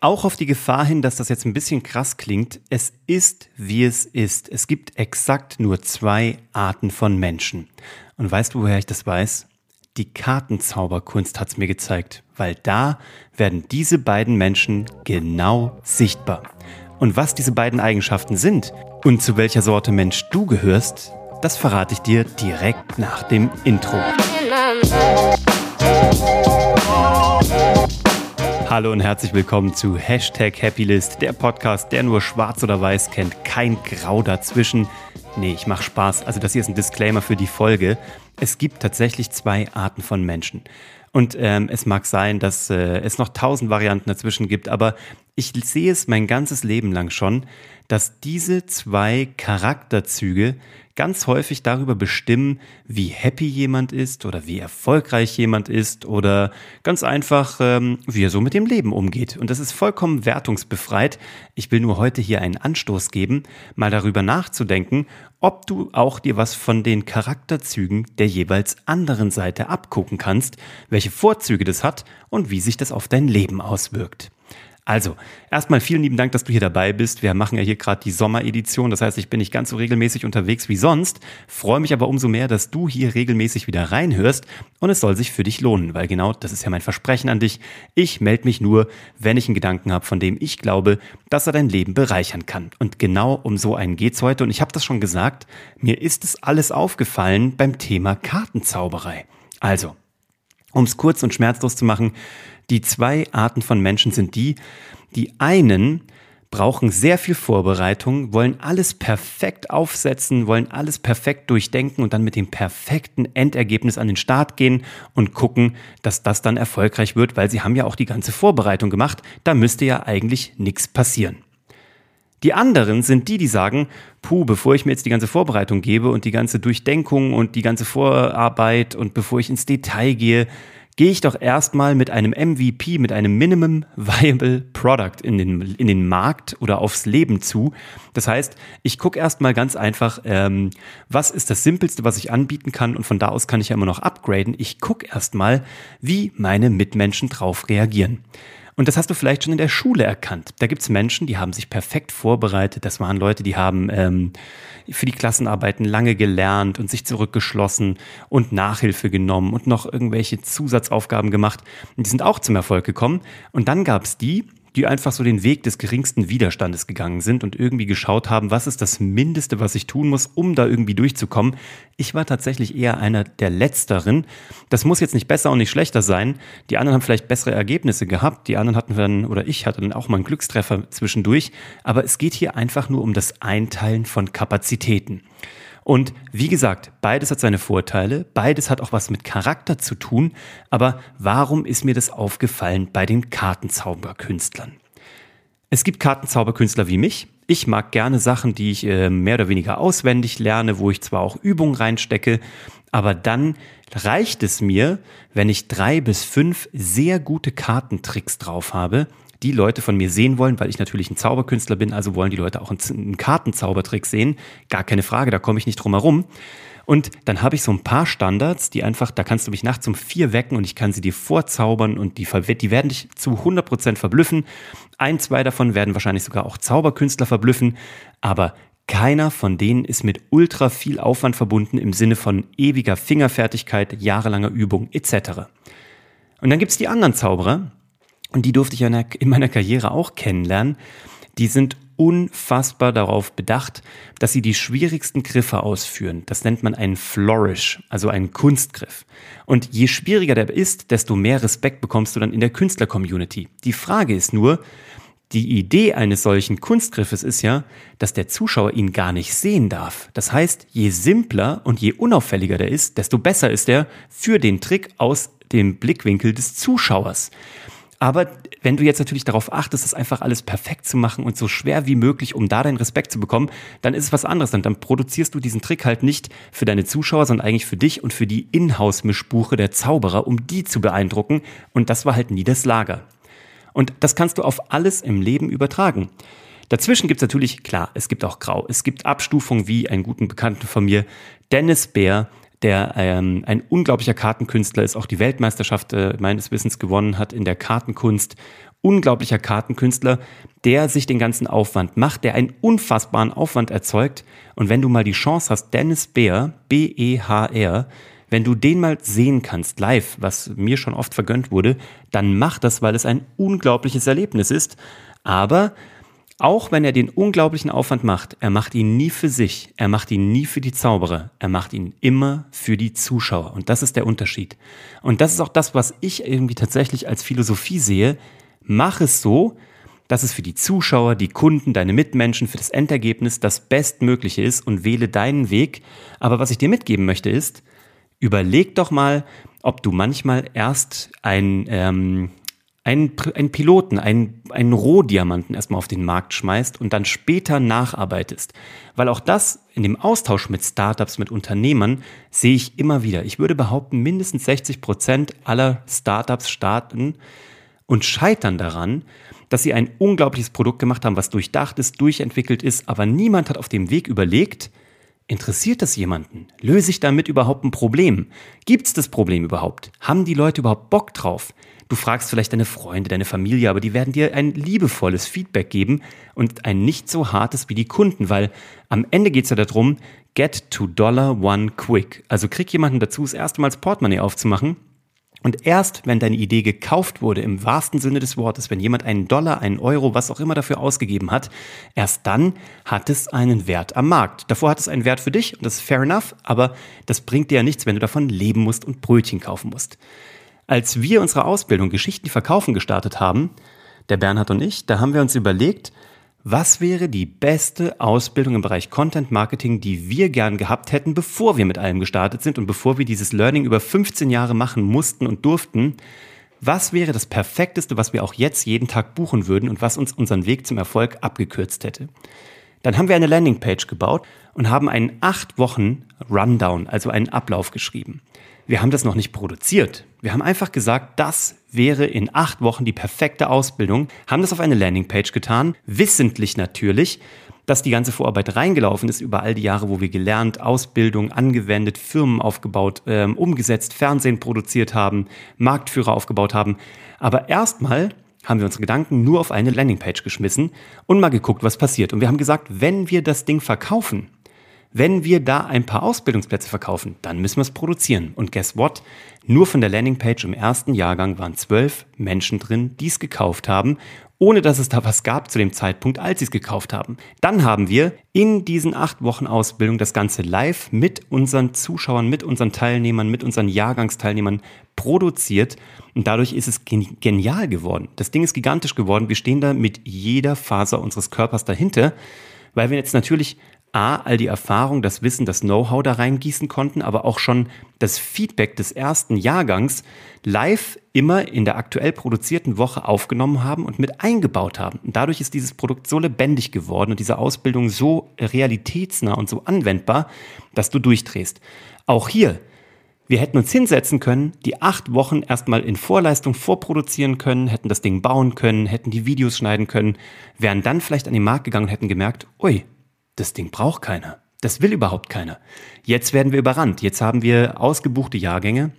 Auch auf die Gefahr hin, dass das jetzt ein bisschen krass klingt, es ist, wie es ist. Es gibt exakt nur zwei Arten von Menschen. Und weißt du, woher ich das weiß? Die Kartenzauberkunst hat's mir gezeigt, weil da werden diese beiden Menschen genau sichtbar. Und was diese beiden Eigenschaften sind und zu welcher Sorte Mensch du gehörst, das verrate ich dir direkt nach dem Intro. Hallo und herzlich willkommen zu Hashtag Happylist, der Podcast, der nur schwarz oder weiß kennt, kein Grau dazwischen. Nee, ich mach Spaß. Also das hier ist ein Disclaimer für die Folge. Es gibt tatsächlich zwei Arten von Menschen. Und ähm, es mag sein, dass äh, es noch tausend Varianten dazwischen gibt, aber ich sehe es mein ganzes Leben lang schon, dass diese zwei Charakterzüge ganz häufig darüber bestimmen, wie happy jemand ist oder wie erfolgreich jemand ist oder ganz einfach, ähm, wie er so mit dem Leben umgeht. Und das ist vollkommen wertungsbefreit. Ich will nur heute hier einen Anstoß geben, mal darüber nachzudenken, ob du auch dir was von den Charakterzügen der jeweils anderen Seite abgucken kannst, welche Vorzüge das hat und wie sich das auf dein Leben auswirkt. Also, erstmal vielen lieben Dank, dass du hier dabei bist. Wir machen ja hier gerade die Sommeredition. Das heißt, ich bin nicht ganz so regelmäßig unterwegs wie sonst, freue mich aber umso mehr, dass du hier regelmäßig wieder reinhörst und es soll sich für dich lohnen, weil genau das ist ja mein Versprechen an dich. Ich melde mich nur, wenn ich einen Gedanken habe, von dem ich glaube, dass er dein Leben bereichern kann. Und genau um so einen geht's heute. Und ich habe das schon gesagt, mir ist es alles aufgefallen beim Thema Kartenzauberei. Also, um es kurz und schmerzlos zu machen, die zwei Arten von Menschen sind die, die einen brauchen sehr viel Vorbereitung, wollen alles perfekt aufsetzen, wollen alles perfekt durchdenken und dann mit dem perfekten Endergebnis an den Start gehen und gucken, dass das dann erfolgreich wird, weil sie haben ja auch die ganze Vorbereitung gemacht, da müsste ja eigentlich nichts passieren. Die anderen sind die, die sagen, puh, bevor ich mir jetzt die ganze Vorbereitung gebe und die ganze Durchdenkung und die ganze Vorarbeit und bevor ich ins Detail gehe, gehe ich doch erstmal mit einem MVP, mit einem Minimum Viable Product in den, in den Markt oder aufs Leben zu. Das heißt, ich gucke erstmal ganz einfach, ähm, was ist das Simpelste, was ich anbieten kann und von da aus kann ich ja immer noch upgraden. Ich gucke erstmal, wie meine Mitmenschen drauf reagieren. Und das hast du vielleicht schon in der Schule erkannt. Da gibt's Menschen, die haben sich perfekt vorbereitet. Das waren Leute, die haben ähm, für die Klassenarbeiten lange gelernt und sich zurückgeschlossen und Nachhilfe genommen und noch irgendwelche Zusatzaufgaben gemacht. Und die sind auch zum Erfolg gekommen. Und dann gab's die, die einfach so den Weg des geringsten Widerstandes gegangen sind und irgendwie geschaut haben, was ist das Mindeste, was ich tun muss, um da irgendwie durchzukommen. Ich war tatsächlich eher einer der Letzteren. Das muss jetzt nicht besser und nicht schlechter sein. Die anderen haben vielleicht bessere Ergebnisse gehabt. Die anderen hatten dann, oder ich hatte dann auch mal einen Glückstreffer zwischendurch. Aber es geht hier einfach nur um das Einteilen von Kapazitäten. Und wie gesagt, beides hat seine Vorteile, beides hat auch was mit Charakter zu tun, aber warum ist mir das aufgefallen bei den Kartenzauberkünstlern? Es gibt Kartenzauberkünstler wie mich. Ich mag gerne Sachen, die ich äh, mehr oder weniger auswendig lerne, wo ich zwar auch Übungen reinstecke, aber dann reicht es mir, wenn ich drei bis fünf sehr gute Kartentricks drauf habe, die Leute von mir sehen wollen, weil ich natürlich ein Zauberkünstler bin, also wollen die Leute auch einen Kartenzaubertrick sehen. Gar keine Frage, da komme ich nicht drum herum. Und dann habe ich so ein paar Standards, die einfach, da kannst du mich nachts um vier wecken und ich kann sie dir vorzaubern und die, die werden dich zu 100% verblüffen. Ein, zwei davon werden wahrscheinlich sogar auch Zauberkünstler verblüffen, aber keiner von denen ist mit ultra viel Aufwand verbunden im Sinne von ewiger Fingerfertigkeit, jahrelanger Übung etc. Und dann gibt's die anderen Zauberer, und die durfte ich in meiner Karriere auch kennenlernen, die sind unfassbar darauf bedacht, dass sie die schwierigsten Griffe ausführen. Das nennt man einen Flourish, also einen Kunstgriff. Und je schwieriger der ist, desto mehr Respekt bekommst du dann in der Künstler-Community. Die Frage ist nur, die Idee eines solchen Kunstgriffes ist ja, dass der Zuschauer ihn gar nicht sehen darf. Das heißt, je simpler und je unauffälliger der ist, desto besser ist er für den Trick aus dem Blickwinkel des Zuschauers. Aber wenn du jetzt natürlich darauf achtest, das einfach alles perfekt zu machen und so schwer wie möglich, um da deinen Respekt zu bekommen, dann ist es was anderes. Dann, dann produzierst du diesen Trick halt nicht für deine Zuschauer, sondern eigentlich für dich und für die Inhouse-Mischbuche der Zauberer, um die zu beeindrucken. Und das war halt nie das Lager. Und das kannst du auf alles im Leben übertragen. Dazwischen gibt's natürlich, klar, es gibt auch Grau. Es gibt Abstufungen wie einen guten Bekannten von mir, Dennis Bär, der ähm, ein unglaublicher Kartenkünstler ist, auch die Weltmeisterschaft äh, meines Wissens gewonnen hat in der Kartenkunst unglaublicher Kartenkünstler, der sich den ganzen Aufwand macht, der einen unfassbaren Aufwand erzeugt. Und wenn du mal die Chance hast, Dennis Beer, B-E-H-R, wenn du den mal sehen kannst, live, was mir schon oft vergönnt wurde, dann mach das, weil es ein unglaubliches Erlebnis ist. Aber auch wenn er den unglaublichen Aufwand macht, er macht ihn nie für sich, er macht ihn nie für die Zauberer, er macht ihn immer für die Zuschauer. Und das ist der Unterschied. Und das ist auch das, was ich irgendwie tatsächlich als Philosophie sehe. Mach es so, dass es für die Zuschauer, die Kunden, deine Mitmenschen, für das Endergebnis das Bestmögliche ist und wähle deinen Weg. Aber was ich dir mitgeben möchte ist, überleg doch mal, ob du manchmal erst ein, ähm, einen, einen Piloten, einen, einen Rohdiamanten erstmal auf den Markt schmeißt und dann später nacharbeitest. Weil auch das in dem Austausch mit Startups, mit Unternehmern sehe ich immer wieder. Ich würde behaupten, mindestens 60 Prozent aller Startups starten und scheitern daran, dass sie ein unglaubliches Produkt gemacht haben, was durchdacht ist, durchentwickelt ist, aber niemand hat auf dem Weg überlegt, Interessiert das jemanden? Löse ich damit überhaupt ein Problem? Gibt es das Problem überhaupt? Haben die Leute überhaupt Bock drauf? Du fragst vielleicht deine Freunde, deine Familie, aber die werden dir ein liebevolles Feedback geben und ein nicht so hartes wie die Kunden, weil am Ende geht es ja darum, get to dollar one quick. Also krieg jemanden dazu, das erste Mal das Portemonnaie aufzumachen und erst wenn deine Idee gekauft wurde, im wahrsten Sinne des Wortes, wenn jemand einen Dollar, einen Euro, was auch immer dafür ausgegeben hat, erst dann hat es einen Wert am Markt. Davor hat es einen Wert für dich und das ist fair enough, aber das bringt dir ja nichts, wenn du davon leben musst und Brötchen kaufen musst. Als wir unsere Ausbildung Geschichten, verkaufen gestartet haben, der Bernhard und ich, da haben wir uns überlegt, was wäre die beste Ausbildung im Bereich Content Marketing, die wir gern gehabt hätten, bevor wir mit allem gestartet sind und bevor wir dieses Learning über 15 Jahre machen mussten und durften? Was wäre das Perfekteste, was wir auch jetzt jeden Tag buchen würden und was uns unseren Weg zum Erfolg abgekürzt hätte? Dann haben wir eine Landingpage gebaut und haben einen acht Wochen Rundown, also einen Ablauf geschrieben. Wir haben das noch nicht produziert. Wir haben einfach gesagt, das wäre in acht Wochen die perfekte Ausbildung, haben das auf eine Landingpage getan, wissentlich natürlich, dass die ganze Vorarbeit reingelaufen ist über all die Jahre, wo wir gelernt, Ausbildung angewendet, Firmen aufgebaut, ähm, umgesetzt, Fernsehen produziert haben, Marktführer aufgebaut haben. Aber erstmal haben wir unsere Gedanken nur auf eine Landingpage geschmissen und mal geguckt, was passiert. Und wir haben gesagt, wenn wir das Ding verkaufen, wenn wir da ein paar Ausbildungsplätze verkaufen, dann müssen wir es produzieren. Und guess what? Nur von der Landingpage im ersten Jahrgang waren zwölf Menschen drin, die es gekauft haben, ohne dass es da was gab zu dem Zeitpunkt, als sie es gekauft haben. Dann haben wir in diesen acht Wochen Ausbildung das Ganze live mit unseren Zuschauern, mit unseren Teilnehmern, mit unseren Jahrgangsteilnehmern produziert. Und dadurch ist es genial geworden. Das Ding ist gigantisch geworden. Wir stehen da mit jeder Faser unseres Körpers dahinter, weil wir jetzt natürlich A, all die Erfahrung, das Wissen, das Know-how da reingießen konnten, aber auch schon das Feedback des ersten Jahrgangs live immer in der aktuell produzierten Woche aufgenommen haben und mit eingebaut haben. Und dadurch ist dieses Produkt so lebendig geworden und diese Ausbildung so realitätsnah und so anwendbar, dass du durchdrehst. Auch hier, wir hätten uns hinsetzen können, die acht Wochen erstmal in Vorleistung vorproduzieren können, hätten das Ding bauen können, hätten die Videos schneiden können, wären dann vielleicht an den Markt gegangen und hätten gemerkt, ui, das Ding braucht keiner. Das will überhaupt keiner. Jetzt werden wir überrannt. Jetzt haben wir ausgebuchte Jahrgänge.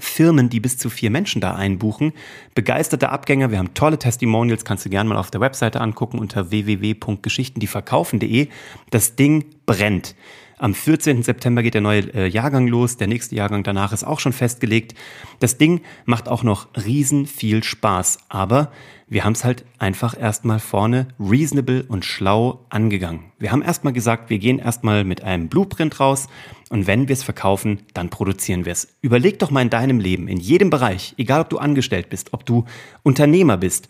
Firmen, die bis zu vier Menschen da einbuchen, begeisterte Abgänger, wir haben tolle Testimonials, kannst du gerne mal auf der Webseite angucken unter www.geschichtendieverkaufen.de. Das Ding brennt. Am 14. September geht der neue äh, Jahrgang los. Der nächste Jahrgang danach ist auch schon festgelegt. Das Ding macht auch noch riesen viel Spaß. Aber wir haben es halt einfach erstmal vorne reasonable und schlau angegangen. Wir haben erstmal gesagt, wir gehen erstmal mit einem Blueprint raus und wenn wir es verkaufen, dann produzieren wir es. Überleg doch mal in deinem Leben, in jedem Bereich, egal ob du angestellt bist, ob du Unternehmer bist,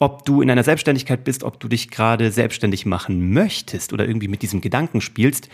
ob du in einer Selbstständigkeit bist, ob du dich gerade selbstständig machen möchtest oder irgendwie mit diesem Gedanken spielst,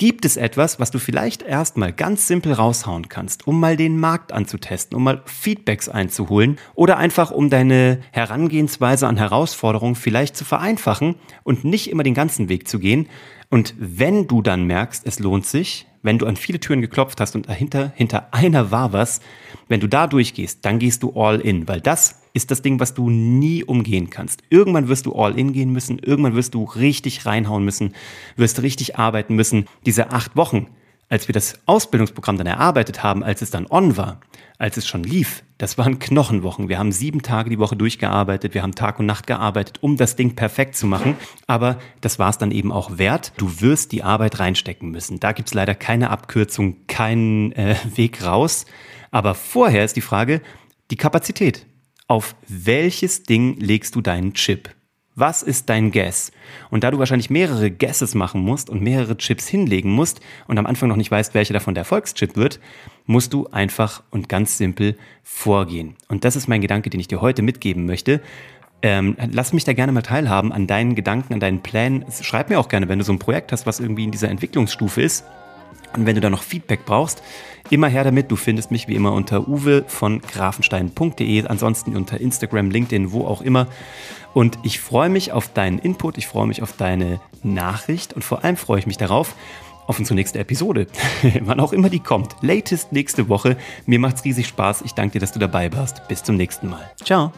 Gibt es etwas, was du vielleicht erstmal ganz simpel raushauen kannst, um mal den Markt anzutesten, um mal Feedbacks einzuholen oder einfach um deine Herangehensweise an Herausforderungen vielleicht zu vereinfachen und nicht immer den ganzen Weg zu gehen? Und wenn du dann merkst, es lohnt sich, wenn du an viele Türen geklopft hast und dahinter, hinter einer war was, wenn du da durchgehst, dann gehst du all in, weil das ist das Ding, was du nie umgehen kannst. Irgendwann wirst du all in gehen müssen, irgendwann wirst du richtig reinhauen müssen, wirst richtig arbeiten müssen. Diese acht Wochen, als wir das Ausbildungsprogramm dann erarbeitet haben, als es dann on war, als es schon lief, Das waren Knochenwochen. Wir haben sieben Tage die Woche durchgearbeitet. Wir haben Tag und Nacht gearbeitet, um das Ding perfekt zu machen. Aber das war es dann eben auch wert. Du wirst die Arbeit reinstecken müssen. Da gibt's leider keine Abkürzung, keinen äh, Weg raus. Aber vorher ist die Frage, die Kapazität. Auf welches Ding legst du deinen Chip? Was ist dein Guess? Und da du wahrscheinlich mehrere Guesses machen musst und mehrere Chips hinlegen musst und am Anfang noch nicht weißt, welcher davon der Erfolgschip wird, musst du einfach und ganz simpel vorgehen. Und das ist mein Gedanke, den ich dir heute mitgeben möchte. Ähm, lass mich da gerne mal teilhaben an deinen Gedanken, an deinen Plänen. Schreib mir auch gerne, wenn du so ein Projekt hast, was irgendwie in dieser Entwicklungsstufe ist. Und wenn du da noch Feedback brauchst, immer her damit. Du findest mich wie immer unter uwe von grafenstein.de, ansonsten unter Instagram, LinkedIn, wo auch immer. Und ich freue mich auf deinen Input, ich freue mich auf deine Nachricht und vor allem freue ich mich darauf, auf unsere nächste Episode. Wann auch immer die kommt. Latest nächste Woche. Mir macht's riesig Spaß. Ich danke dir, dass du dabei warst. Bis zum nächsten Mal. Ciao.